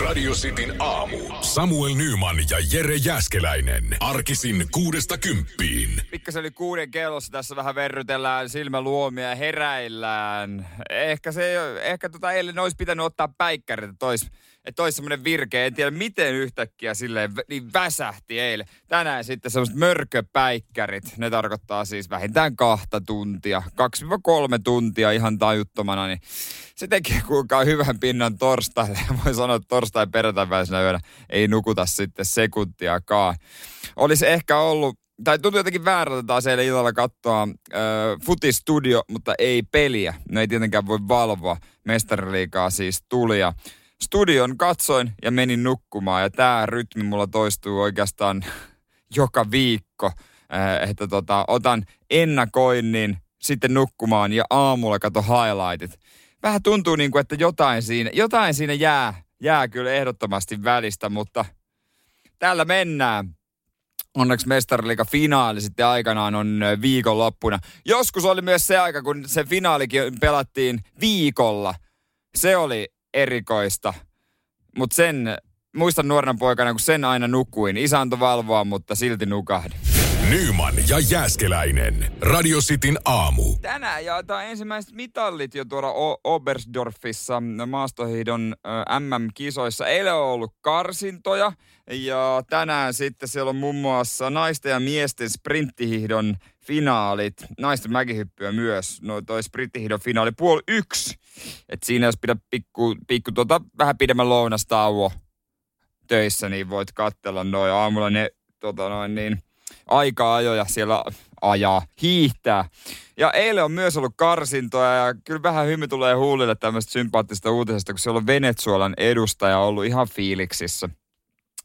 Radio Cityn aamu. Samuel Nyman ja Jere Jäskeläinen. Arkisin kuudesta kymppiin. Pikkasen oli kuuden kellossa tässä vähän verrytellään silmäluomia heräillään. Ehkä se ehkä tota eilen olisi pitänyt ottaa päikkärit, että olisi että olisi semmoinen virke. En tiedä miten yhtäkkiä silleen niin väsähti eilen. Tänään sitten semmoiset mörköpäikkärit. Ne tarkoittaa siis vähintään kahta tuntia. 2-3 tuntia ihan tajuttomana. Niin se tekee kuulkaa hyvän pinnan torstaille. Voi sanoa, että torstai perjantaiväisenä yönä ei nukuta sitten sekuntiakaan. Olisi ehkä ollut tai tuntui jotenkin väärältä taas eilen illalla katsoa äh, futistudio, mutta ei peliä. Ne ei tietenkään voi valvoa. Mestariliikaa siis tuli ja studion katsoin ja menin nukkumaan. Ja tämä rytmi mulla toistuu oikeastaan joka viikko. Äh, että tota, otan ennakoinnin, sitten nukkumaan ja aamulla kato highlightit. Vähän tuntuu niin kuin, että jotain siinä, jotain siinä jää, jää kyllä ehdottomasti välistä, mutta täällä mennään onneksi mestariliiga finaali sitten aikanaan on viikonloppuna. Joskus oli myös se aika, kun se finaalikin pelattiin viikolla. Se oli erikoista. Mutta sen, muistan nuorena poikana, kun sen aina nukuin. Isä antoi valvoa, mutta silti nukahdin. Nyman ja Jäskeläinen. Radio Cityn aamu. Tänään jaetaan ensimmäiset mitallit jo tuolla O- Oberstdorfissa maastohiidon ö, MM-kisoissa. Eilen on ollut karsintoja ja tänään sitten siellä on muun muassa naisten ja miesten sprinttihiidon finaalit. Naisten mäkihyppyä myös. No toi sprinttihiidon finaali puoli yksi. Et siinä jos pidä pikku, pikku tota, vähän pidemmän lounastauo töissä, niin voit katsella noin aamulla ne tota noin niin, aika ajoja siellä ajaa, hiihtää. Ja eilen on myös ollut karsintoja ja kyllä vähän hymy tulee huulille tämmöistä sympaattista uutisesta, kun siellä on Venezuelan edustaja ollut ihan fiiliksissä.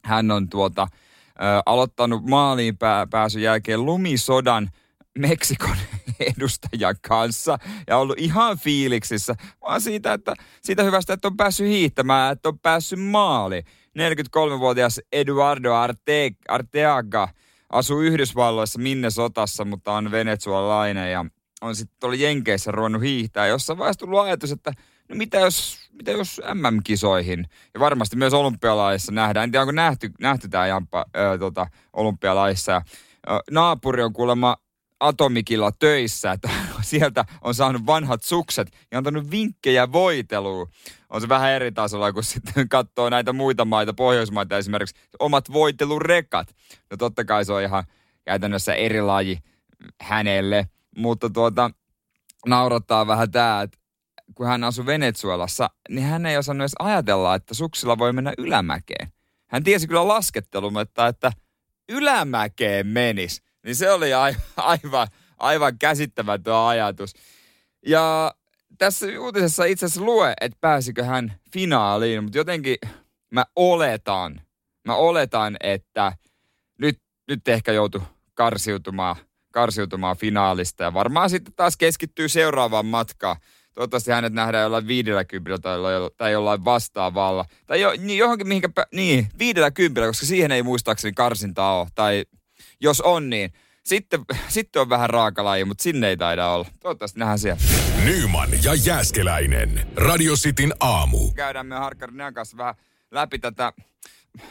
Hän on tuota, ö, aloittanut maaliin pää, pääsyn jälkeen lumisodan Meksikon edustajan kanssa ja ollut ihan fiiliksissä, vaan siitä, että, siitä hyvästä, että on päässyt hiihtämään, että on päässyt maaliin. 43-vuotias Eduardo Arte, Arteaga asuu Yhdysvalloissa Minnesotassa, mutta on venezuelalainen ja on sitten tuolla Jenkeissä ruvennut hiihtää. Jossain vaiheessa tullut ajatus, että no mitä jos, mitä jos MM-kisoihin ja varmasti myös olympialaissa nähdään. En tiedä, onko nähty, nähty tämä Jampa ö, tota, olympialaissa. Ja, ö, naapuri on kuulemma atomikilla töissä, että sieltä on saanut vanhat sukset ja antanut vinkkejä voiteluun. On se vähän eri tasolla, kun sitten katsoo näitä muita maita, Pohjoismaita esimerkiksi, omat voitelurekat. No totta kai se on ihan käytännössä eri laji hänelle, mutta tuota, naurattaa vähän tämä, että kun hän asui Venezuelassa, niin hän ei osannut edes ajatella, että suksilla voi mennä ylämäkeen. Hän tiesi kyllä laskettelun, mutta että ylämäkeen menis, niin se oli ai- aivan, aivan käsittämätön ajatus. Ja tässä uutisessa itse asiassa lue, että pääsikö hän finaaliin, mutta jotenkin mä oletan, mä oletan, että nyt, nyt ehkä joutu karsiutumaan, karsiutumaan finaalista ja varmaan sitten taas keskittyy seuraavaan matkaan. Toivottavasti hänet nähdään jollain 50 tai tai jollain vastaavalla. Tai jo, niin johonkin mihinkä, niin, 50, koska siihen ei muistaakseni karsintaa ole. Tai jos on, niin sitten, sitten on vähän raakalaji, mutta sinne ei taida olla. Toivottavasti nähdään siellä. Nyman ja Jäskeläinen. Radio Cityn aamu. Käydään me Harkkarin kanssa vähän läpi tätä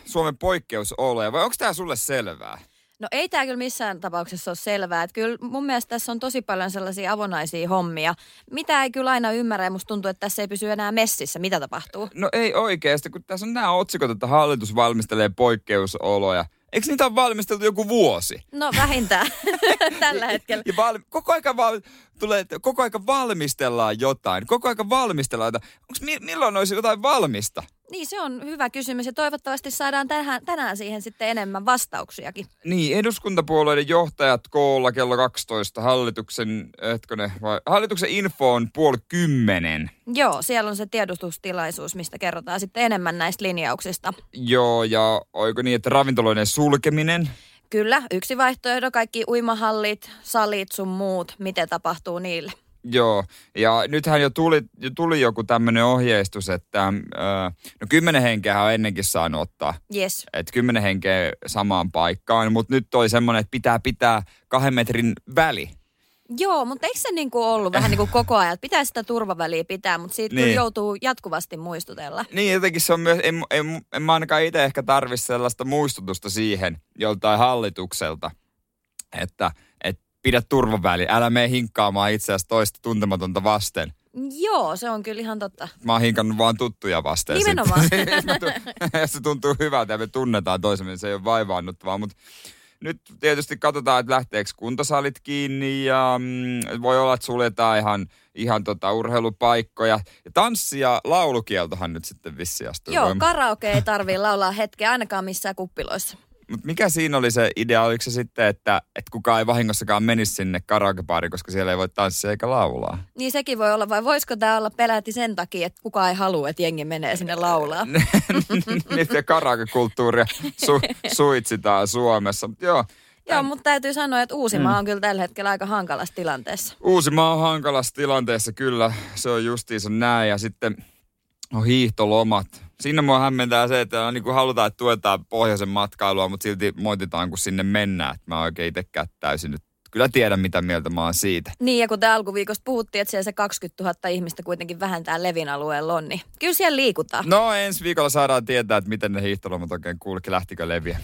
Suomen poikkeusoloja. Vai onko tämä sulle selvää? No ei tämä kyllä missään tapauksessa ole selvää. Että kyllä mun mielestä tässä on tosi paljon sellaisia avonaisia hommia, mitä ei kyllä aina ymmärrä ja musta tuntuu, että tässä ei pysy enää messissä. Mitä tapahtuu? No ei oikeasti, kun tässä on nämä otsikot, että hallitus valmistelee poikkeusoloja. Eikö niitä ole valmisteltu joku vuosi? No vähintään tällä hetkellä. Ja val- koko aika val- tulee, että koko aika valmistellaan jotain. Koko aika valmistellaan jotain. Onko mi- milloin olisi jotain valmista? Niin se on hyvä kysymys ja toivottavasti saadaan tänään, tänään siihen sitten enemmän vastauksiakin. Niin, eduskuntapuolueiden johtajat koolla kello 12. Hallituksen, hetkone, vai, hallituksen info on puoli kymmenen. Joo, siellä on se tiedostustilaisuus, mistä kerrotaan sitten enemmän näistä linjauksista. Joo, ja oiko niin, että ravintoloiden sulkeminen? Kyllä, yksi vaihtoehto, kaikki uimahallit, salit sun muut, miten tapahtuu niille. Joo, ja nythän jo tuli, jo tuli joku tämmöinen ohjeistus, että ö, no kymmenen henkeä on ennenkin saanut ottaa. Yes. Että kymmenen henkeä samaan paikkaan, mutta nyt toi semmoinen, että pitää pitää kahden metrin väli. Joo, mutta eikö se niinku ollut vähän niin kuin koko ajan, että pitää sitä turvaväliä pitää, mutta siitä niin. Niin. joutuu jatkuvasti muistutella. Niin, jotenkin se on myös, en, en, en mä ainakaan itse ehkä tarvi sellaista muistutusta siihen joltain hallitukselta, että et pidä turvaväli, älä mene hinkkaamaan itseäsi toista tuntematonta vasten. Joo, se on kyllä ihan totta. Mä oon hinkannut vaan tuttuja vasten. Nimenomaan. Jos, se tuntuu hyvältä ja me tunnetaan toisemme, niin se ei ole vaivaannuttavaa, mutta nyt tietysti katsotaan, että lähteekö kuntosalit kiinni ja mm, voi olla, että suljetaan ihan, ihan tota urheilupaikkoja. Ja tanssi- ja laulukieltohan nyt sitten vissi astuu Joo, voimaan. karaoke ei tarvii laulaa hetkeä ainakaan missään kuppiloissa. Mut mikä siinä oli se idea? Oliko se sitten, että, että kukaan ei vahingossakaan menisi sinne karaokebaariin, koska siellä ei voi tanssia eikä laulaa? Niin sekin voi olla, vai voisiko tämä olla peläti sen takia, että kukaan ei halua, että jengi menee sinne laulaa? Niitä karaokekulttuuria su, suitsitaan Suomessa. Mut joo, Joo, mutta täytyy sanoa, että Uusimaa Mm. on kyllä tällä hetkellä aika hankalassa tilanteessa. Uusimaa on hankalassa tilanteessa, kyllä. Se on justiinsa näin. Ja sitten on hiihtolomat. Siinä mua hämmentää se, että niin kuin halutaan, että tuetaan pohjoisen matkailua, mutta silti moititaan, kun sinne mennään. Että mä oikein itsekään täysin nyt kyllä tiedän, mitä mieltä mä oon siitä. Niin, ja kun te alkuviikosta puhuttiin, että siellä se 20 000 ihmistä kuitenkin vähentää Levin alueella on, niin kyllä siellä liikutaan. No ensi viikolla saadaan tietää, että miten ne hiihtolomat oikein kulki, lähtikö leviä.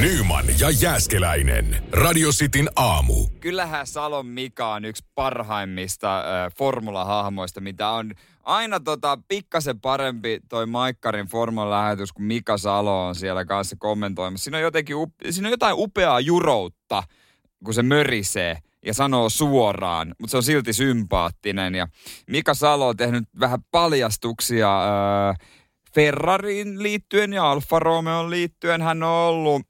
Nyman ja Jääskeläinen. Radio Cityn aamu. Kyllähän Salon Mika on yksi parhaimmista äh, formulahahmoista, mitä on aina tota, pikkasen parempi toi Maikkarin formulähetys, kun Mika Salo on siellä kanssa kommentoimassa. Siinä on, jotenkin, siinä on jotain upeaa juroutta, kun se mörisee ja sanoo suoraan, mutta se on silti sympaattinen. Ja Mika Salo on tehnyt vähän paljastuksia äh, Ferrariin liittyen ja Alfa Romeoon liittyen. Hän on ollut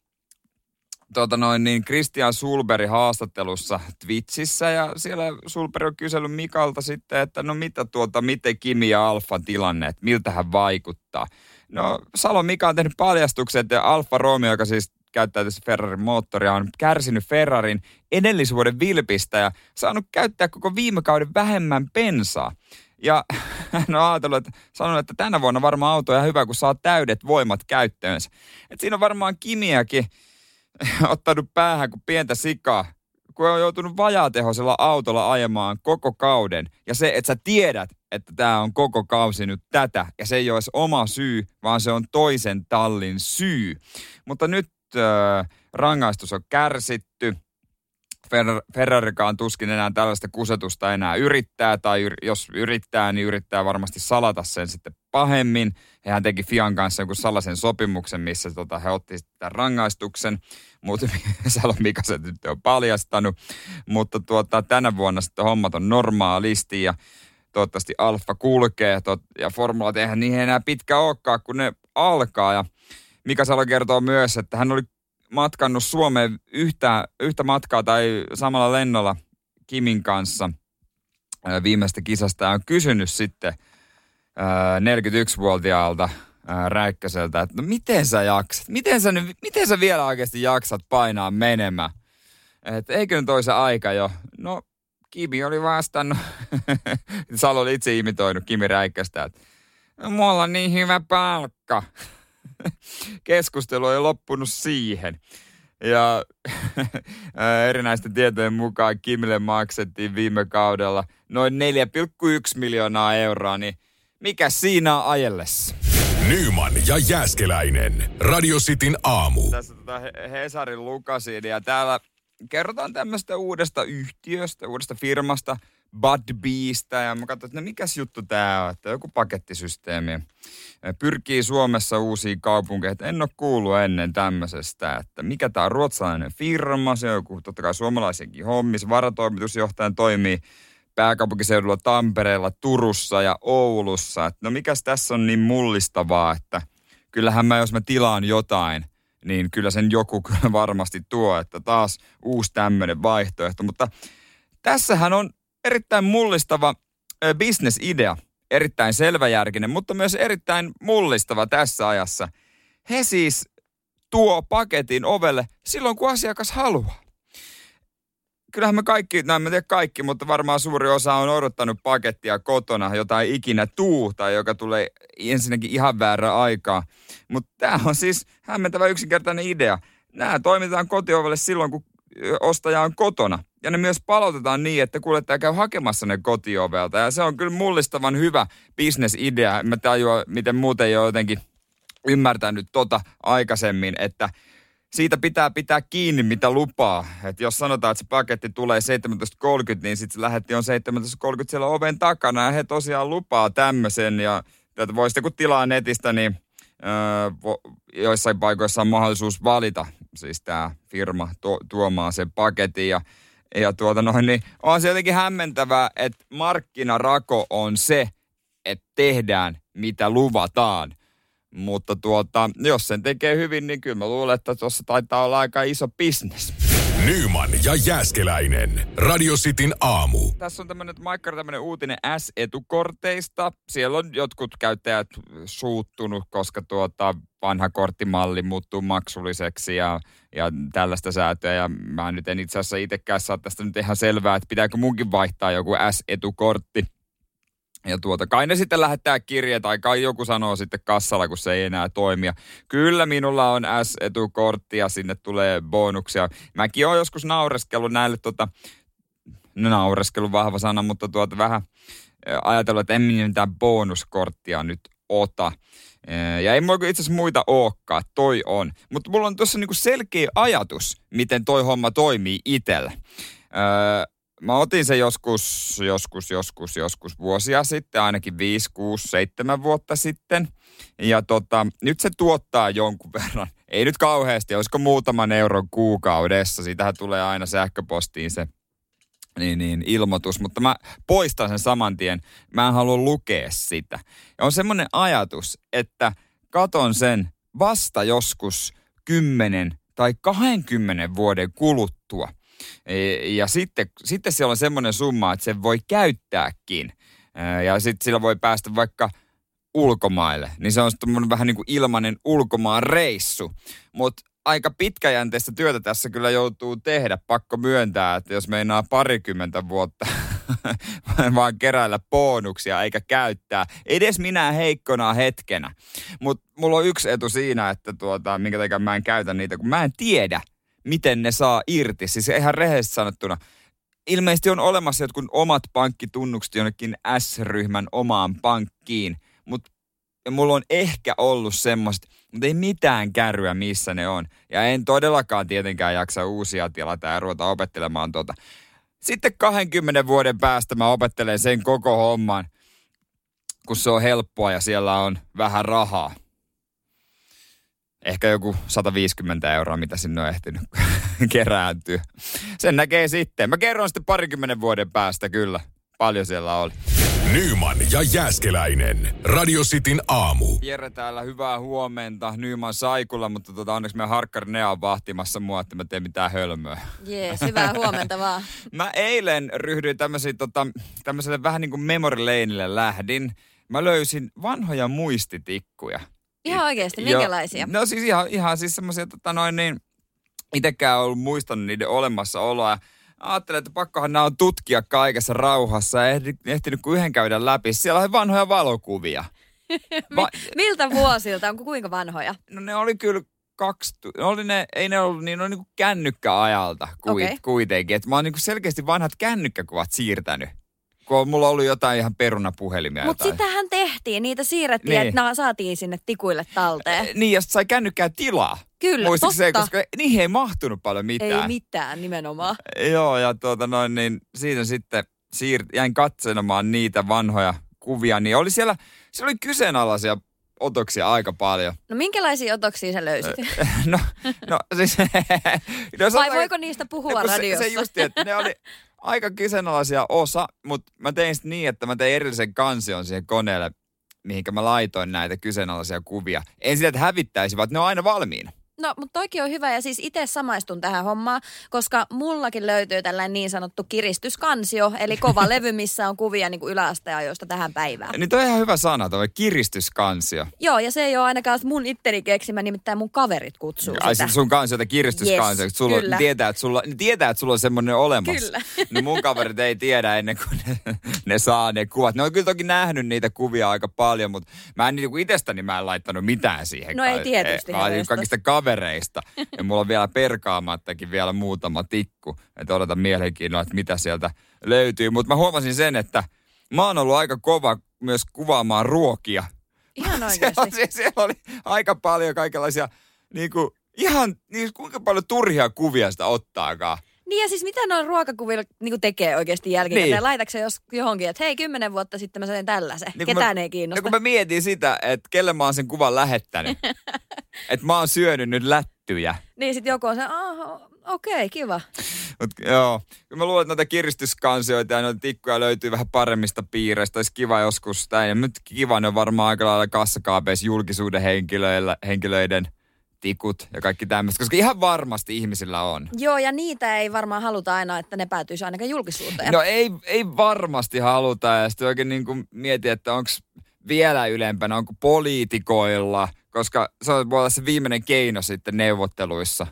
tota noin, niin Christian Sulberin haastattelussa Twitchissä ja siellä Sulberi on kysellyt Mikalta sitten, että no mitä tuota, miten Kimi ja Alfa tilanne, että miltä hän vaikuttaa. No Salo Mika on tehnyt paljastuksen, että Alfa Romeo, joka siis käyttää tässä Ferrarin moottoria, on kärsinyt Ferrarin edellisvuoden vilpistä ja saanut käyttää koko viime kauden vähemmän bensaa. Ja hän on ajatellut, että sanonut, että tänä vuonna varmaan auto on ihan hyvä, kun saa täydet voimat käyttöönsä. Et siinä on varmaan Kimiäkin ottanut päähän kuin pientä sikaa, kun on joutunut vajaatehoisella autolla ajamaan koko kauden. Ja se, että sä tiedät, että tämä on koko kausi nyt tätä, ja se ei ole edes oma syy, vaan se on toisen tallin syy. Mutta nyt rangaistus on kärsitty. Fer- Ferrarikaan tuskin enää tällaista kusetusta enää yrittää, tai yr- jos yrittää, niin yrittää varmasti salata sen sitten pahemmin. Hehän teki Fian kanssa jonkun salaisen sopimuksen, missä tota, he otti tämän rangaistuksen, mutta Salon Mika se nyt on paljastanut. Mutta tuota, tänä vuonna sitten hommat on normaalisti ja toivottavasti Alfa kulkee tot, ja Formulat eihän niihin enää pitkä olekaan, kun ne alkaa. Ja Mika Salo kertoo myös, että hän oli matkannut Suomeen yhtä, yhtä matkaa tai samalla lennolla Kimin kanssa viimeistä kisasta ja on kysynyt sitten ää, 41-vuotiaalta ää, Räikköseltä, että no miten sä jaksat? Miten sä, nyt- miten sä vielä oikeasti jaksat painaa menemään? Että eikö nyt se aika jo? No Kimi oli vastannut, Salo oli itse imitoinut Kimi Räikköstä, että no, mulla on niin hyvä palkka. Keskustelu ei loppunut siihen. Ja erinäisten tietojen mukaan Kimille maksettiin viime kaudella noin 4,1 miljoonaa euroa, niin mikä siinä on ajellessa? Nyman ja Jääskeläinen. Radio Cityn aamu. Tässä tota He- Hesarin lukasin ja täällä kerrotaan tämmöistä uudesta yhtiöstä, uudesta firmasta, Budbeesta ja mä katsoin, että no mikäs juttu tää on, että joku pakettisysteemi. Pyrkii Suomessa uusiin kaupunkeihin, että en ole kuullut ennen tämmöisestä, että mikä tää on ruotsalainen firma, se on joku totta kai suomalaisenkin hommis, varatoimitusjohtajan toimii pääkaupunkiseudulla Tampereella, Turussa ja Oulussa. Että no mikäs tässä on niin mullistavaa, että kyllähän mä, jos mä tilaan jotain, niin kyllä sen joku kyllä varmasti tuo, että taas uusi tämmöinen vaihtoehto. Mutta tässähän on erittäin mullistava bisnesidea, erittäin selväjärkinen, mutta myös erittäin mullistava tässä ajassa. He siis tuo paketin ovelle silloin, kun asiakas haluaa kyllähän me kaikki, no en tiedä kaikki, mutta varmaan suuri osa on odottanut pakettia kotona, jota ei ikinä tuu tai joka tulee ensinnäkin ihan väärä aikaa. Mutta tämä on siis hämmentävä yksinkertainen idea. Nämä toimitetaan kotiovelle silloin, kun ostaja on kotona. Ja ne myös palautetaan niin, että kuljettaja käy hakemassa ne kotiovelta. Ja se on kyllä mullistavan hyvä bisnesidea. Mä tajua, miten muuten jo jotenkin ymmärtänyt tota aikaisemmin, että siitä pitää pitää kiinni, mitä lupaa. Et jos sanotaan, että se paketti tulee 17.30, niin sitten se lähetti on 17.30 siellä oven takana ja he tosiaan lupaa tämmöisen. Ja tätä voisitte kun tilaa netistä, niin öö, joissain paikoissa on mahdollisuus valita siis tämä firma to, tuomaan sen paketin ja, ja tuota noin, niin on se jotenkin hämmentävää, että markkinarako on se, että tehdään mitä luvataan. Mutta tuota, jos sen tekee hyvin, niin kyllä mä luulen, että tuossa taitaa olla aika iso bisnes. Nyman ja Jääskeläinen. Radio Cityn aamu. Tässä on tämmöinen, Maikkari tämmöinen uutinen S-etukorteista. Siellä on jotkut käyttäjät suuttunut, koska tuota vanha korttimalli muuttuu maksulliseksi ja, ja tällaista säätöä. Ja mä nyt en itse asiassa itsekään saa tästä nyt ihan selvää, että pitääkö munkin vaihtaa joku S-etukortti. Ja tuota, kai ne sitten lähettää kirjeet, tai kai joku sanoo sitten kassalla, kun se ei enää toimia. Kyllä minulla on S-etukortti ja sinne tulee bonuksia. Mäkin olen joskus naureskellut näille, tota, no naureskellut vahva sana, mutta tuota vähän ajatellut, että en minä mitään bonuskorttia nyt ota. Ja ei mulla itse asiassa muita olekaan, toi on. Mutta mulla on tuossa niinku selkeä ajatus, miten toi homma toimii itsellä. Öö, mä otin se joskus, joskus, joskus, joskus vuosia sitten, ainakin 5, 6, 7 vuotta sitten. Ja tota, nyt se tuottaa jonkun verran. Ei nyt kauheasti, olisiko muutaman euron kuukaudessa. Siitähän tulee aina sähköpostiin se niin, niin, ilmoitus, mutta mä poistan sen saman tien. Mä en halua lukea sitä. Ja on semmoinen ajatus, että katon sen vasta joskus 10 tai 20 vuoden kuluttua. E, ja sitten, sitten siellä on semmoinen summa, että se voi käyttääkin. E, ja sitten sillä voi päästä vaikka ulkomaille. Niin se on sitten vähän niin kuin ilmainen ulkomaan reissu. Mutta aika pitkäjänteistä työtä tässä kyllä joutuu tehdä. Pakko myöntää, että jos meinaa parikymmentä vuotta vaan keräillä bonuksia eikä käyttää. Edes minä heikkona hetkenä. Mutta mulla on yksi etu siinä, että tuota, minkä takia mä en käytä niitä, kun mä en tiedä, miten ne saa irti. Siis ihan rehellisesti sanottuna. Ilmeisesti on olemassa jotkut omat pankkitunnukset jonnekin S-ryhmän omaan pankkiin, mutta mulla on ehkä ollut semmoista, mutta ei mitään kärryä, missä ne on. Ja en todellakaan tietenkään jaksa uusia tilata ja ruveta opettelemaan tuota. Sitten 20 vuoden päästä mä opettelen sen koko homman, kun se on helppoa ja siellä on vähän rahaa ehkä joku 150 euroa, mitä sinne on ehtinyt kerääntyä. Sen näkee sitten. Mä kerron sitten parikymmenen vuoden päästä kyllä. Paljon siellä oli. Nyman ja Jääskeläinen. Radio Cityn aamu. Jere täällä, hyvää huomenta. Nyman Saikulla, mutta tota, onneksi meidän harkkari Nea on vahtimassa mua, että mä teen mitään hölmöä. Jees, hyvää huomenta vaan. mä eilen ryhdyin tota, tämmöiselle vähän niin kuin memory laneille lähdin. Mä löysin vanhoja muistitikkuja. Ihan oikeasti, minkälaisia? no siis ihan, ihan siis semmoisia, tota noin niin, itekään ollut muistanut niiden olemassaoloa. Ajattelin, että pakkohan nämä on tutkia kaikessa rauhassa ja ehtinyt kuin yhden käydä läpi. Siellä on vanhoja valokuvia. Va- Miltä vuosilta? Onko kuinka vanhoja? No ne oli kyllä kaksi, ne oli ne, ei ne ollut, niin ne oli niin kuin kännykkäajalta kuit, okay. kuitenkin. Et mä oon niin kuin selkeästi vanhat kännykkäkuvat siirtänyt kun mulla ollut jotain ihan perunapuhelimia. Mutta sitähän tehtiin, niitä siirrettiin, niin. että saatiin sinne tikuille talteen. Niin, ja sai kännykkää tilaa. Kyllä, totta. se, koska niihin ei mahtunut paljon mitään. Ei mitään, nimenomaan. Joo, ja tuota noin, niin siinä sitten siir- jäin katselemaan niitä vanhoja kuvia, niin oli siellä, siellä oli kyseenalaisia otoksia aika paljon. No minkälaisia otoksia sä löysit? no, no siis... no, Vai voiko niistä puhua no, radiossa? Se, se justi, että ne oli, aika kyseenalaisia osa, mutta mä tein sitten niin, että mä tein erillisen kansion siihen koneelle, mihinkä mä laitoin näitä kyseenalaisia kuvia. En sitä, että hävittäisi, vaan ne on aina valmiina. No, mutta toikin on hyvä ja siis itse samaistun tähän hommaan, koska mullakin löytyy tällainen niin sanottu kiristyskansio, eli kova levy, missä on kuvia niin kuin yläasteajoista tähän päivään. Niin toi on ihan hyvä sana, toi kiristyskansio. Joo, ja se ei ole ainakaan mun itteni keksimä, nimittäin mun kaverit kutsuu Ai sitä. sun kansiota kiristyskansio, yes, sulla kyllä. tietää, että sulla, tietää, että sulla on semmoinen olemassa. Kyllä. No mun kaverit ei tiedä ennen kuin ne, ne saa ne kuvat. Ne on kyllä toki nähnyt niitä kuvia aika paljon, mutta mä en niin itsestäni mä en laittanut mitään siihen. No ei tietysti. Kaikista kavereista. Ja mulla on vielä perkaamattakin vielä muutama tikku. Että odotan mielenkiinnolla, että mitä sieltä löytyy. Mutta mä huomasin sen, että mä oon ollut aika kova myös kuvaamaan ruokia. Ihan oikeasti. Siellä, siellä oli aika paljon kaikenlaisia, niin kuin, ihan, niin kuinka paljon turhia kuvia sitä ottaakaan. Niin ja siis mitä noin ruokakuvilla niin tekee oikeasti jälkikäteen? Niin. Laitatko se jos johonkin, että hei kymmenen vuotta sitten mä söin tällaisen. Niin Ketään mä, ei kiinnosta. No kun mä mietin sitä, että kelle mä oon sen kuvan lähettänyt. että mä oon syönyt nyt lättyjä. Niin sit joku on se, okei, okay, kiva. Mut, joo, kun mä luulen, että noita kiristyskansioita ja noita tikkuja löytyy vähän paremmista piireistä. Olisi kiva joskus. Ja nyt kiva ne on varmaan aika lailla kassakaapeissa julkisuuden henkilöiden tikut ja kaikki tämmöistä, koska ihan varmasti ihmisillä on. Joo, ja niitä ei varmaan haluta aina, että ne päätyisi ainakaan julkisuuteen. No ei, ei varmasti haluta, ja sitten oikein niin kuin mietin, että onko vielä ylempänä, onko poliitikoilla, koska se voi olla se viimeinen keino sitten neuvotteluissa.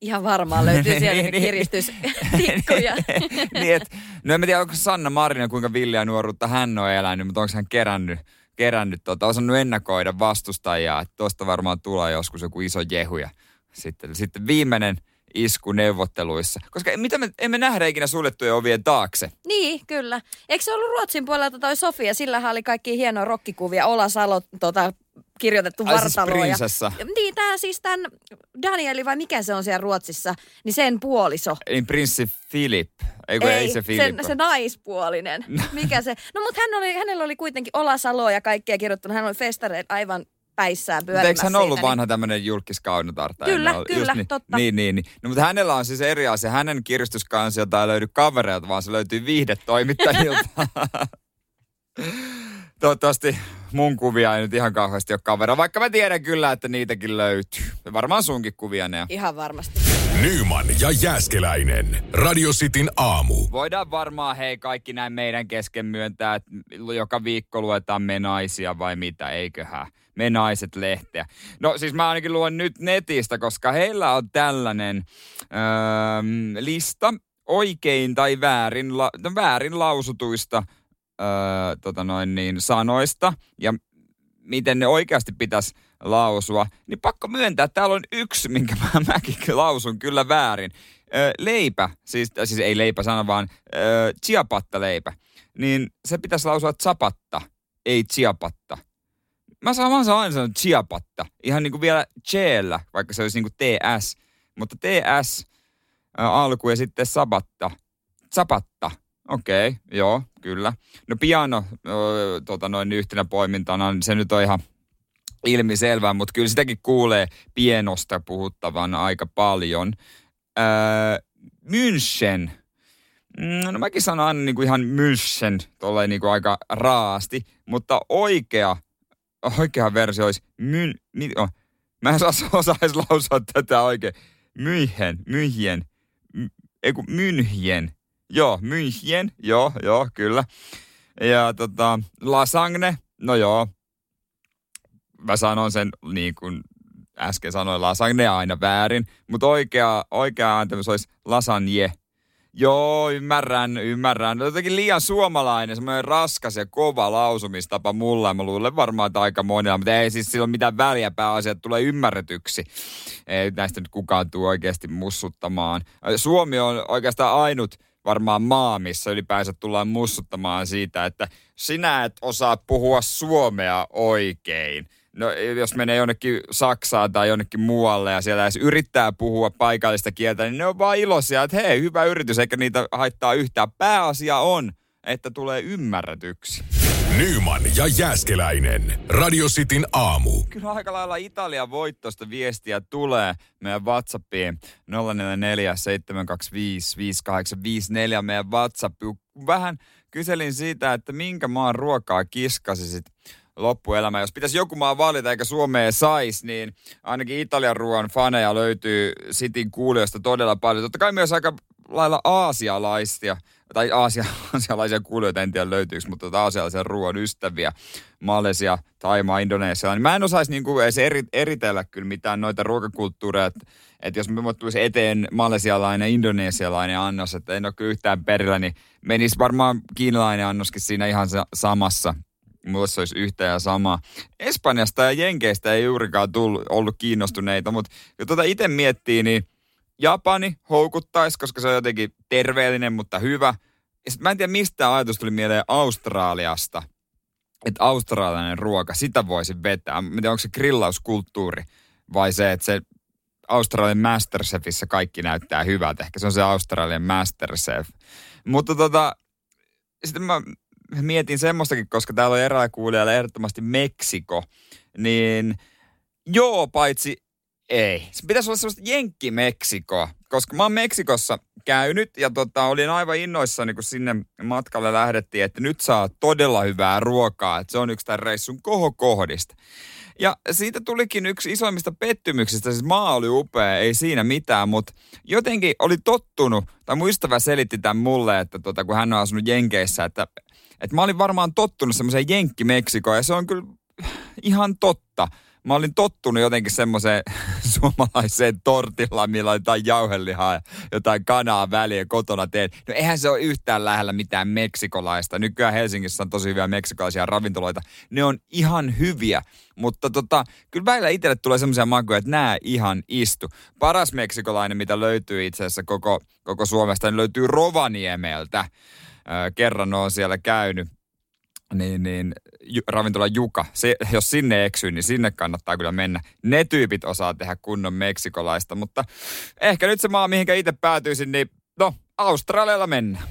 Ihan varmaan löytyy siellä niin, kiristystikkuja. niin, et, no en tiedä, onko Sanna Marina, kuinka villiä nuoruutta hän on elänyt, mutta onko hän kerännyt kerännyt, tota, osannut ennakoida vastustajaa, että tuosta varmaan tulee joskus joku iso jehu ja sitten, sitten viimeinen isku neuvotteluissa. Koska mitä me emme nähdä ikinä suljettujen ovien taakse. Niin, kyllä. Eikö se ollut Ruotsin puolelta toi Sofia? Sillä oli kaikki hienoja rokkikuvia. Ola Salo tota, kirjoitettu Ai siis vartaloja. Siis niin, tämä siis tämän Danieli vai mikä se on siellä Ruotsissa, niin sen puoliso. Niin prinssi Philip. Ei, ei, ei se Philip. Se, se naispuolinen. Mikä se? No mutta hän oli, hänellä oli kuitenkin Olasalo ja kaikkea kirjoittanut. Hän oli festareet aivan päissään pyörimässä Eikö hän ollut siitä, vanha niin... tämmöinen julkiskaunotarta? Kyllä, kyllä, Just niin, totta. Niin, niin, niin. No, mutta hänellä on siis eri asia. Hänen kirjoituskansiota ei löydy kavereilta, vaan se löytyy viihdetoimittajilta. Toivottavasti mun kuvia ei nyt ihan kauheasti ole kavera, vaikka mä tiedän kyllä, että niitäkin löytyy. Ja varmaan sunkin kuvia ne Ihan varmasti. Nyman ja Jääskeläinen. Radio Cityn aamu. Voidaan varmaan hei kaikki näin meidän kesken myöntää, että joka viikko luetaan me naisia vai mitä, eiköhän. Me naiset lehteä. No siis mä ainakin luen nyt netistä, koska heillä on tällainen öö, lista oikein tai väärin, la, no, väärin lausutuista – öö, tota noin niin, sanoista ja miten ne oikeasti pitäisi lausua, niin pakko myöntää, että täällä on yksi, minkä mä, mäkin lausun kyllä väärin. Öö, leipä, siis, siis ei leipä sana, vaan öö, chiapatta leipä. Niin se pitäisi lausua zapatta, ei chiapatta. Mä saan, mä aina sanoa chiapatta, ihan niin kuin vielä cheellä, vaikka se olisi niin kuin TS. Mutta TS alku ja sitten sabatta, zapatta. Okei, okay, joo, kyllä. No piano no, tota noin yhtenä poimintana, niin se nyt on ihan ilmiselvää, mutta kyllä sitäkin kuulee pienosta puhuttavan aika paljon. Öö, München. Mm, no mäkin sanon aina niin kuin ihan München, tolleen niin kuin aika raasti, mutta oikea, oikea versio olisi myn, mit, oh, mä en osaisi lausua tätä oikein. München, München, ei kun. Joo, München, joo, joo, kyllä. Ja tota, lasagne, no joo. Mä sanon sen niin kuin äsken sanoin, lasagne aina väärin. Mutta oikea, oikea antamus olisi lasagne. Joo, ymmärrän, ymmärrän. No, jotenkin liian suomalainen, semmoinen raskas ja kova lausumistapa mulla. Mä luulen varmaan, että aika monilla, mutta ei siis sillä ole mitään väliä pääasia, että tulee ymmärretyksi. Ei näistä nyt kukaan tule oikeasti mussuttamaan. Suomi on oikeastaan ainut varmaan maa, missä ylipäänsä tullaan mussuttamaan siitä, että sinä et osaa puhua suomea oikein. No jos menee jonnekin Saksaan tai jonnekin muualle ja siellä edes yrittää puhua paikallista kieltä, niin ne on vaan iloisia, että hei, hyvä yritys, eikä niitä haittaa yhtään. Pääasia on, että tulee ymmärretyksi. Nyman ja Jääskeläinen. Radio Cityn aamu. Kyllä aika lailla Italian voittosta viestiä tulee meidän WhatsAppiin 044 725 5854 meidän WhatsApp. Vähän kyselin siitä, että minkä maan ruokaa kiskasisit loppuelämä. Jos pitäisi joku maa valita eikä Suomeen saisi, niin ainakin Italian ruoan faneja löytyy Sitin kuulijoista todella paljon. Totta kai myös aika lailla aasialaisia tai aasia, aasialaisia kuulijoita, en tiedä löytyykö, mutta tota aasialaisen ruoan ystäviä, Malesia, Taimaa, Indonesia, niin mä en osaisi niinku edes eri, eritellä kyllä mitään noita ruokakulttuureja, että et jos me tulisi eteen malesialainen, indonesialainen annos, että en ole kyllä yhtään perillä, niin menisi varmaan kiinalainen annoskin siinä ihan samassa mulle se olisi yhtä ja sama. Espanjasta ja Jenkeistä ei juurikaan tullut, ollut kiinnostuneita, mutta kun tuota itse miettii, niin Japani houkuttaisi, koska se on jotenkin terveellinen, mutta hyvä. Ja sit mä en tiedä, mistä ajatus tuli mieleen Australiasta. Että australialainen ruoka, sitä voisi vetää. Mä en tiedä, onko se grillauskulttuuri vai se, että se Australian Masterchefissä kaikki näyttää hyvältä. Ehkä se on se Australian Masterchef. Mutta tota, sitten mä mietin semmoistakin, koska täällä on erää kuulijalla ehdottomasti Meksiko. Niin joo, paitsi ei. Se pitäisi olla semmoista Jenkki-Meksikoa, koska mä oon Meksikossa käynyt ja tota, olin aivan innoissani, kun sinne matkalle lähdettiin, että nyt saa todella hyvää ruokaa, että se on yksi tämän reissun kohokohdista. Ja siitä tulikin yksi isoimmista pettymyksistä, siis maa oli upea, ei siinä mitään, mutta jotenkin oli tottunut, tai muistava selitti tämän mulle, että tota, kun hän on asunut Jenkeissä, että, että mä olin varmaan tottunut semmoiseen Jenkki-Meksikoon, ja se on kyllä ihan totta mä olin tottunut jotenkin semmoiseen suomalaiseen tortilla, millä jotain jauhelihaa ja jotain kanaa väliä kotona teen. No eihän se ole yhtään lähellä mitään meksikolaista. Nykyään Helsingissä on tosi hyviä meksikolaisia ravintoloita. Ne on ihan hyviä, mutta tota, kyllä välillä itselle tulee semmoisia makuja, että nämä ihan istu. Paras meksikolainen, mitä löytyy itse asiassa koko, koko Suomesta, niin löytyy Rovaniemeltä. kerran on siellä käynyt niin, niin ravintola Juka, se, jos sinne eksyy, niin sinne kannattaa kyllä mennä. Ne tyypit osaa tehdä kunnon meksikolaista, mutta ehkä nyt se maa, mihinkä itse päätyisin, niin no, Australialla mennään.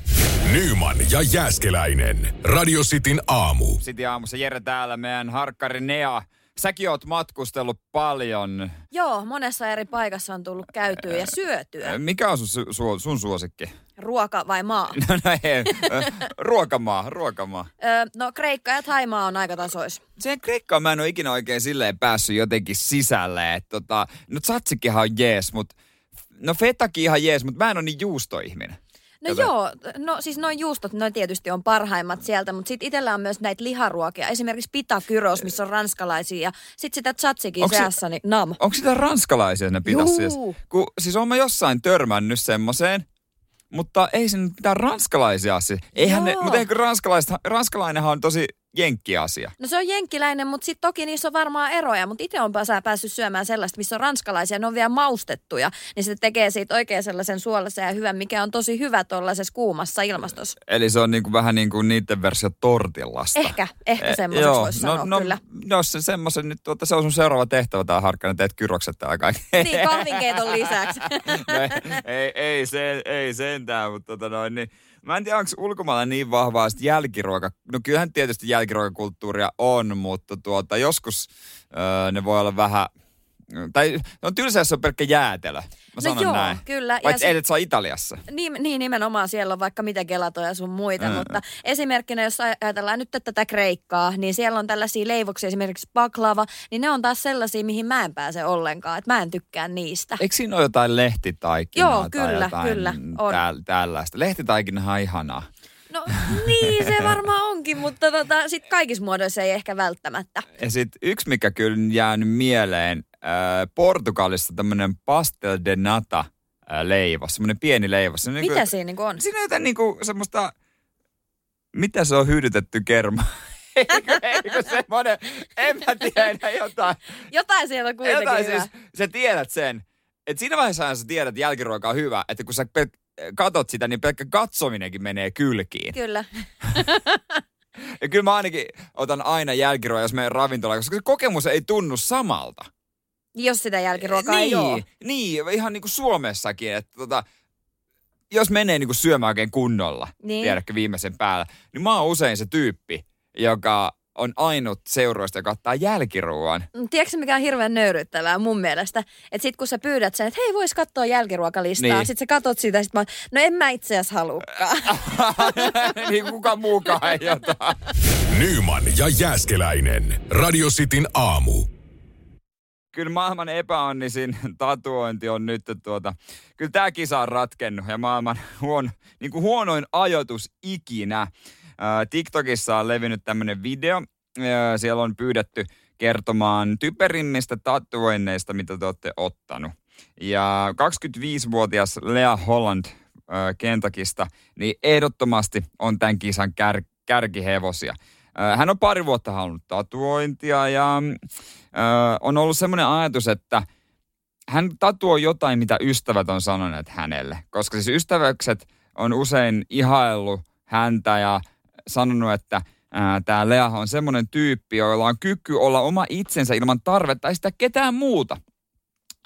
Nyman ja Jääskeläinen. Radio Cityn aamu. Sitten aamussa Jere täällä, meidän harkkari Nea. Säkin oot matkustellut paljon. Joo, monessa eri paikassa on tullut käytyä ja syötyä. Mikä on sun, su, sun suosikki? Ruoka vai maa? No, no ei, ruokamaa, ruokamaa. Öö, no Kreikka ja Thaimaa on aika tasois. Sen Kreikkaan mä en ole ikinä oikein silleen päässyt jotenkin sisälle. Että tota, no tzatsikihan on jees, mutta no fetakin ihan jees, mutta mä en ole niin juustoihminen. No Joten... joo, no siis noin juustot, noin tietysti on parhaimmat sieltä, mutta sitten itsellä on myös näitä liharuokia. Esimerkiksi pitakyros, missä on ranskalaisia ja sitten sitä tzatsikin onks seassa, niin nam. Onko sitä ranskalaisia ne pitas? Kun, siis on mä jossain törmännyt semmoiseen, mutta ei sen mitään ranskalaisia asia. Eihän ne, mutta eikö ranskalainenhan on tosi jenkkiasia. No se on jenkkiläinen, mutta sitten toki niissä on varmaan eroja. Mutta itse on päässyt syömään sellaista, missä on ranskalaisia, ne on vielä maustettuja. Niin se tekee siitä oikein sellaisen suolaisen ja hyvän, mikä on tosi hyvä tuollaisessa kuumassa ilmastossa. Eli se on niinku vähän niin kuin niiden versio tortillasta. Ehkä, ehkä e, semmoiseksi eh, voisi no, sanoa no, kyllä. No se semmoisen nyt, tuota, se on sun seuraava tehtävä tää harkkana, teet kyrokset täällä kaikki. Niin, kahvinkeiton lisäksi. no, ei, ei, ei, se, ei sentään, mutta tota noin, niin Mä en tiedä, onko ulkomailla niin vahvaa että jälkiruoka. No kyllähän tietysti jälkiruokakulttuuria on, mutta tuota, joskus öö, ne voi olla vähän tai no tylsä, jos on pelkkä jäätelö. Mä no joo, näin. kyllä. Paitsi eilet saa Italiassa. Niin, niin, nimenomaan siellä on vaikka mitä gelatoja sun muita, mm. mutta esimerkkinä jos ajatellaan nyt tätä Kreikkaa, niin siellä on tällaisia leivoksia, esimerkiksi baklava, niin ne on taas sellaisia, mihin mä en pääse ollenkaan, että mä en tykkää niistä. Eikö siinä ole jotain lehtitaikinaa Joo, kyllä, jotain kyllä. On. Täl, tällaista. Lehtitaikinahan on ihanaa. No niin, se varmaan onkin, mutta tota, sit kaikissa muodoissa ei ehkä välttämättä. Ja sitten yksi, mikä kyllä jäänyt mieleen, äh, Portugalissa tämmöinen pastel de nata äh, leivos, semmoinen pieni leivos. Se Mitä niin kuin, siinä niin on? Siinä on jotain niin kuin semmoista, mitä se on hyydytetty kerma? eikö, eikö semmoinen, en mä tiedä, jotain. Jotain siellä on kuitenkin jotain, hyvä. Siis, sä tiedät sen. että siinä vaiheessa sä tiedät, että jälkiruoka on hyvä, että kun sä katot sitä, niin pelkkä katsominenkin menee kylkiin. Kyllä. ja kyllä mä ainakin otan aina jälkiruokaa, jos menen ravintolaan, koska se kokemus ei tunnu samalta. Jos sitä jälkiruokaa niin, ei ole. Niin, ihan niin kuin Suomessakin, että tota, jos menee niin kuin syömään oikein kunnolla, niin. tiedätkö viimeisen päällä, niin mä oon usein se tyyppi, joka on ainut seuroista, joka ottaa jälkiruoan. Mm, tiedätkö mikä on hirveän nöyryttävää mun mielestä? Että sit kun sä pyydät sen, että hei vois katsoa jälkiruokalistaa, niin. sit sä katot sitä, sit mä no en mä itse asiassa halukaan. niin kuka muukaan ei jotain. Nyman ja Jääskeläinen. Radio Cityn aamu kyllä maailman epäonnisin tatuointi on nyt tuota, kyllä tämä kisa on ratkennut ja maailman huon, niin kuin huonoin ajoitus ikinä. TikTokissa on levinnyt tämmöinen video. Siellä on pyydetty kertomaan typerimmistä tatuoinneista, mitä te olette ottanut. Ja 25-vuotias Lea Holland Kentakista, niin ehdottomasti on tämän kisan kär, kärkihevosia. Hän on pari vuotta halunnut tatuointia ja on ollut semmoinen ajatus, että hän tatuoi jotain, mitä ystävät on sanoneet hänelle. Koska siis ystäväkset on usein ihaillut häntä ja sanonut, että tämä Lea on semmoinen tyyppi, jolla on kyky olla oma itsensä ilman tarvetta tai sitä ketään muuta.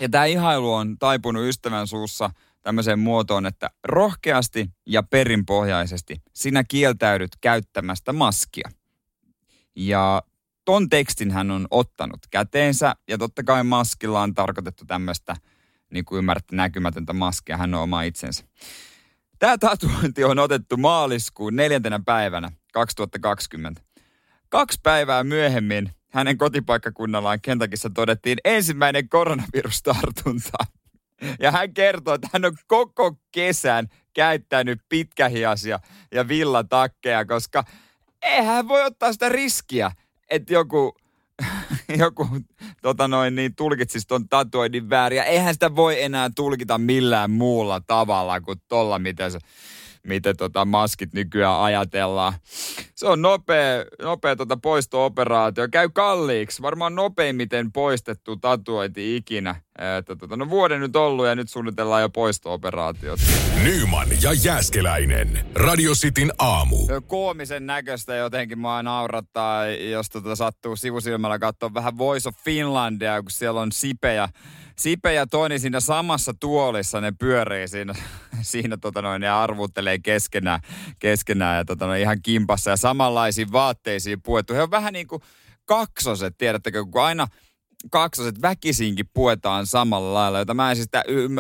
Ja tämä ihailu on taipunut ystävän suussa tämmöiseen muotoon, että rohkeasti ja perinpohjaisesti sinä kieltäydyt käyttämästä maskia. Ja ton tekstin hän on ottanut käteensä ja totta kai maskilla on tarkoitettu tämmöistä, niin kuin ymmärrätte, näkymätöntä maskia, hän on oma itsensä. Tämä tatuointi on otettu maaliskuun neljäntenä päivänä 2020. Kaksi päivää myöhemmin hänen kotipaikkakunnallaan Kentakissa todettiin ensimmäinen koronavirustartunta. Ja hän kertoo, että hän on koko kesän käyttänyt pitkähiasia ja villatakkeja, koska eihän voi ottaa sitä riskiä, että joku, joku tota noin, niin tulkitsisi ton tatuoinnin väärin. Ja eihän sitä voi enää tulkita millään muulla tavalla kuin tolla, miten se miten tota maskit nykyään ajatellaan. Se on nopea, nopea tota poisto-operaatio. Käy kalliiksi. Varmaan nopeimmiten poistettu tatuointi ikinä. Että tota, no vuoden nyt ollut ja nyt suunnitellaan jo poisto-operaatiot. Nyman ja Jäskeläinen. Radio Cityn aamu. Koomisen näköistä jotenkin mua naurattaa, jos tota sattuu sivusilmällä katsoa vähän Voice of Finlandia, kun siellä on Sipe ja Sipe ja Toni siinä samassa tuolissa, ne pyörii siinä, siinä tota noin, ne arvuttelee keskenään, keskenään ja tota noin, ihan kimpassa ja samanlaisiin vaatteisiin puettu. He on vähän niin kuin kaksoset, tiedättekö, kun aina – kaksoset väkisinkin puetaan samalla lailla, jota mä en siis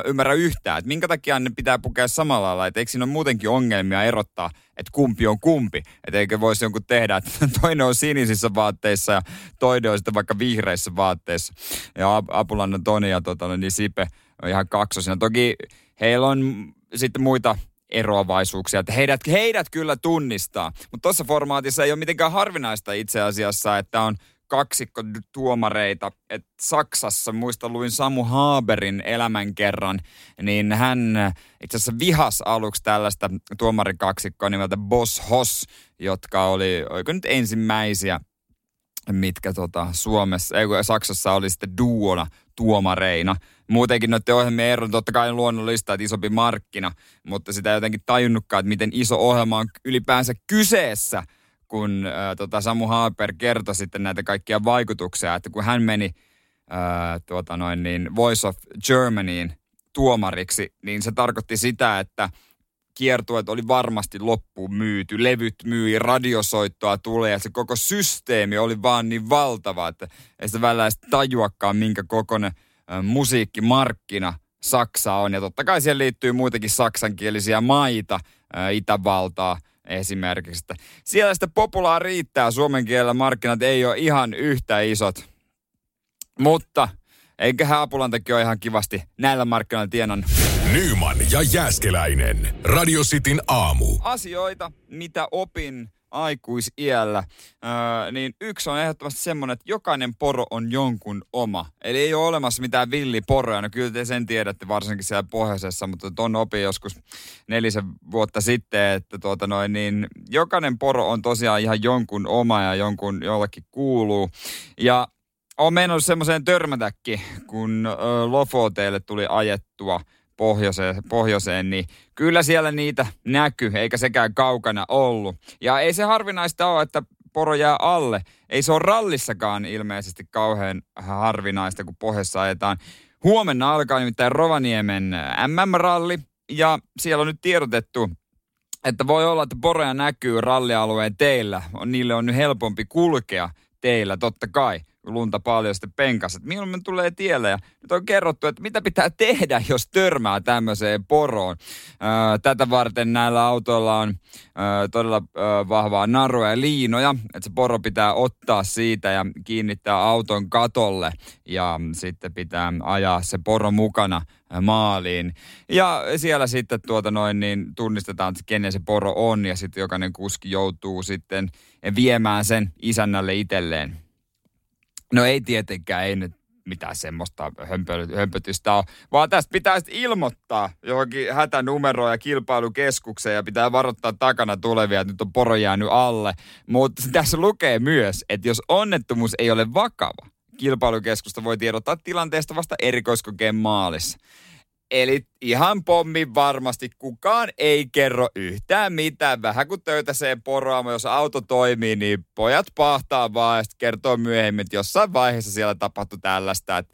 ymmärrä yhtään. Että minkä takia ne pitää pukea samalla lailla, että eikö siinä ole muutenkin ongelmia erottaa, että kumpi on kumpi. Että eikö voisi jonkun tehdä, että toinen on sinisissä vaatteissa ja toinen on sitten vaikka vihreissä vaatteissa. Ja Apulannan Toni ja tota, niin Sipe on ihan kaksosina. Toki heillä on sitten muita eroavaisuuksia, että heidät, heidät kyllä tunnistaa. Mutta tuossa formaatissa ei ole mitenkään harvinaista itse asiassa, että on – kaksikko tuomareita. Et Saksassa, muista luin Samu Haberin elämän kerran, niin hän itse asiassa vihas aluksi tällaista tuomarikaksikkoa nimeltä Boss Hoss, jotka oli, oiko nyt ensimmäisiä mitkä tota, Suomessa, ei, Saksassa oli sitten duona tuomareina. Muutenkin noiden ohjelmien ero totta kai on luonnollista, että isompi markkina, mutta sitä ei jotenkin tajunnutkaan, että miten iso ohjelma on ylipäänsä kyseessä – kun äh, tota Samu Haber kertoi sitten näitä kaikkia vaikutuksia, että kun hän meni äh, tuota noin niin Voice of Germanyin tuomariksi, niin se tarkoitti sitä, että kiertueet oli varmasti loppuun myyty, levyt myi, radiosoittoa tulee ja se koko systeemi oli vaan niin valtava, että ei sitä välillä edes tajuakaan, minkä kokoinen musiikkimarkkina Saksa on. Ja totta kai siihen liittyy muitakin saksankielisiä maita, Itävaltaa, esimerkiksi. Että siellä sitä populaa riittää, suomen kielellä markkinat ei ole ihan yhtä isot. Mutta eiköhän Apulantakin ole ihan kivasti näillä markkinoilla tienan. Nyman ja Jääskeläinen. Radio Cityn aamu. Asioita, mitä opin aikuisiällä, öö, niin yksi on ehdottomasti semmoinen, että jokainen poro on jonkun oma. Eli ei ole olemassa mitään villiporoja. No kyllä te sen tiedätte varsinkin siellä pohjoisessa, mutta ton opin joskus nelisen vuotta sitten, että tuota noin, niin jokainen poro on tosiaan ihan jonkun oma ja jonkun jollekin kuuluu. Ja on mennyt semmoiseen törmätäkin, kun ö, Lofoteelle tuli ajettua – pohjoiseen, pohjoiseen, niin kyllä siellä niitä näkyy, eikä sekään kaukana ollut. Ja ei se harvinaista ole, että poro jää alle. Ei se ole rallissakaan ilmeisesti kauhean harvinaista, kun pohjassa ajetaan. Huomenna alkaa nimittäin Rovaniemen MM-ralli, ja siellä on nyt tiedotettu, että voi olla, että poroja näkyy rallialueen teillä. Niille on nyt helpompi kulkea teillä, totta kai lunta paljon sitten penkas, että milloin tulee tielle. Ja nyt on kerrottu, että mitä pitää tehdä, jos törmää tämmöiseen poroon. tätä varten näillä autoilla on todella vahvaa narua ja liinoja, että se poro pitää ottaa siitä ja kiinnittää auton katolle ja sitten pitää ajaa se poro mukana maaliin. Ja siellä sitten tuota noin, niin tunnistetaan, että kenen se poro on ja sitten jokainen kuski joutuu sitten viemään sen isännälle itselleen. No ei tietenkään, ei nyt mitään semmoista hömpö- hömpötystä on. Vaan tästä pitää sitten ilmoittaa johonkin hätänumeroon ja kilpailukeskukseen ja pitää varoittaa takana tulevia, että nyt on poro jäänyt alle. Mutta tässä lukee myös, että jos onnettomuus ei ole vakava, kilpailukeskusta voi tiedottaa tilanteesta vasta erikoiskokeen maalissa. Eli ihan pommi varmasti kukaan ei kerro yhtään mitään. Vähän kun töytäsee poroa, jos auto toimii, niin pojat pahtaa vaan ja kertoo myöhemmin, että jossain vaiheessa siellä tapahtui tällaista. Että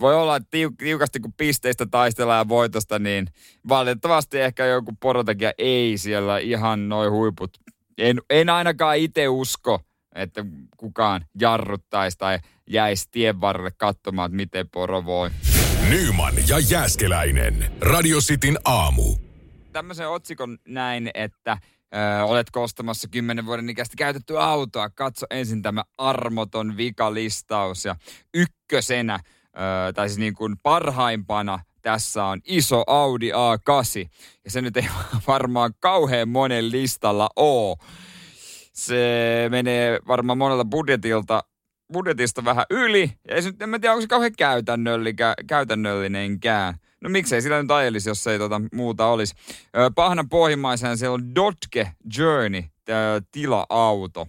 voi olla, että tiukasti kun pisteistä taistellaan ja voitosta, niin valitettavasti ehkä joku porotekijä ei siellä ihan noin huiput. En, en ainakaan itse usko, että kukaan jarruttaisi tai jäisi tien varrelle katsomaan, että miten poro voi. Nyman ja Jääskeläinen. Radio Cityn aamu. Tämmöisen otsikon näin, että ö, olet kostamassa 10 vuoden ikäistä käytettyä autoa. Katso ensin tämä armoton vikalistaus. Ja ykkösenä, ö, tai siis niin kuin parhaimpana tässä on iso Audi A8. Ja se nyt ei varmaan kauhean monen listalla ole. Se menee varmaan monelta budjetilta budjetista vähän yli. Ja ei, en mä tiedä, onko se kauhean käytännöllinenkään. No miksei sillä nyt ajelisi, jos ei tota muuta olisi. Pahna pohjimmaisena siellä on Dodge Journey, tila-auto.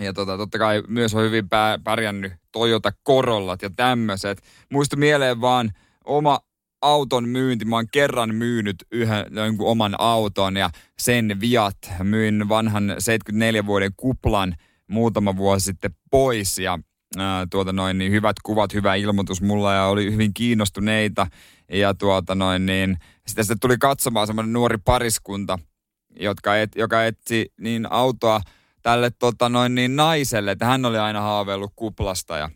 Ja tota, totta kai myös on hyvin pärjännyt Toyota Corollat ja tämmöiset. Muistu mieleen vaan oma auton myynti. Mä oon kerran myynyt yhden oman auton ja sen viat. Myin vanhan 74 vuoden kuplan – muutama vuosi sitten pois ja ää, tuota noin, niin hyvät kuvat, hyvä ilmoitus mulla ja oli hyvin kiinnostuneita. Ja tuota noin, niin sitten, sitten tuli katsomaan semmoinen nuori pariskunta, jotka et, joka etsi niin autoa tälle tota noin, niin naiselle, että hän oli aina haaveillut kuplasta ja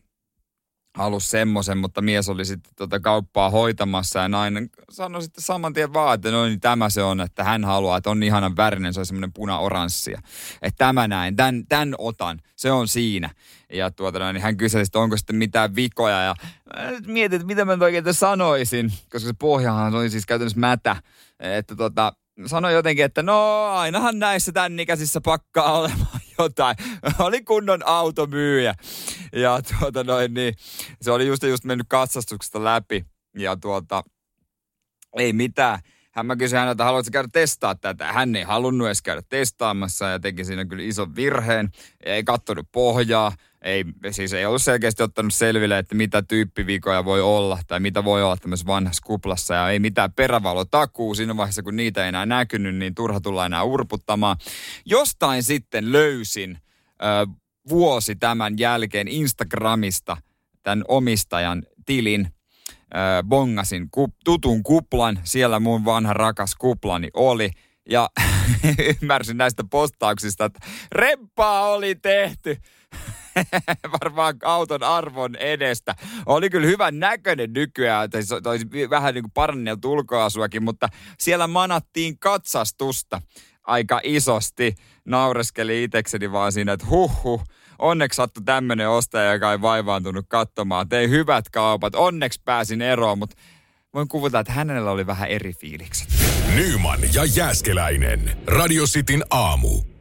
halusi semmoisen, mutta mies oli sitten tota kauppaa hoitamassa ja nainen sanoi sitten saman tien vaan, että no niin tämä se on, että hän haluaa, että on ihanan värinen, se on semmoinen puna-oranssia. Että tämä näin, tämän, tämän otan, se on siinä. Ja tuota, niin hän kyseli, että onko sitten mitään vikoja ja mietin, että mitä mä oikein sanoisin, koska se pohjahan oli siis käytännössä mätä. Että tota, sanoi jotenkin, että no ainahan näissä tämän ikäisissä pakkaa olemaan jotain. oli kunnon automyyjä. Ja tuota noin, niin se oli just, just mennyt katsastuksesta läpi. Ja tuota, ei mitään. Hän mä kysyin häneltä, haluatko käydä testaa tätä? Hän ei halunnut edes käydä testaamassa ja teki siinä kyllä ison virheen. Ei kattonut pohjaa ei, siis ei ollut selkeästi ottanut selville, että mitä tyyppivikoja voi olla tai mitä voi olla tämmöisessä vanhassa kuplassa ja ei mitään perävalotakuu siinä vaiheessa, kun niitä ei enää näkynyt, niin turha tulla enää urputtamaan. Jostain sitten löysin ö, vuosi tämän jälkeen Instagramista tämän omistajan tilin, ö, bongasin kup, tutun kuplan, siellä mun vanha rakas kuplani oli. Ja ymmärsin näistä postauksista, että rempaa oli tehty. Varmaan auton arvon edestä. Oli kyllä hyvän näköinen nykyään, että se olisi vähän niin kuin paranneltu ulkoasuakin, mutta siellä manattiin katsastusta aika isosti. Naureskeli itekseni vaan siinä, että huh huh, onneksi sattui tämmöinen ostaja, joka ei vaivaantunut katsomaan. Tein hyvät kaupat, onneksi pääsin eroon, mutta voin kuvata, että hänellä oli vähän eri fiilikset. Nyman ja Jääskeläinen. Radio Cityn aamu.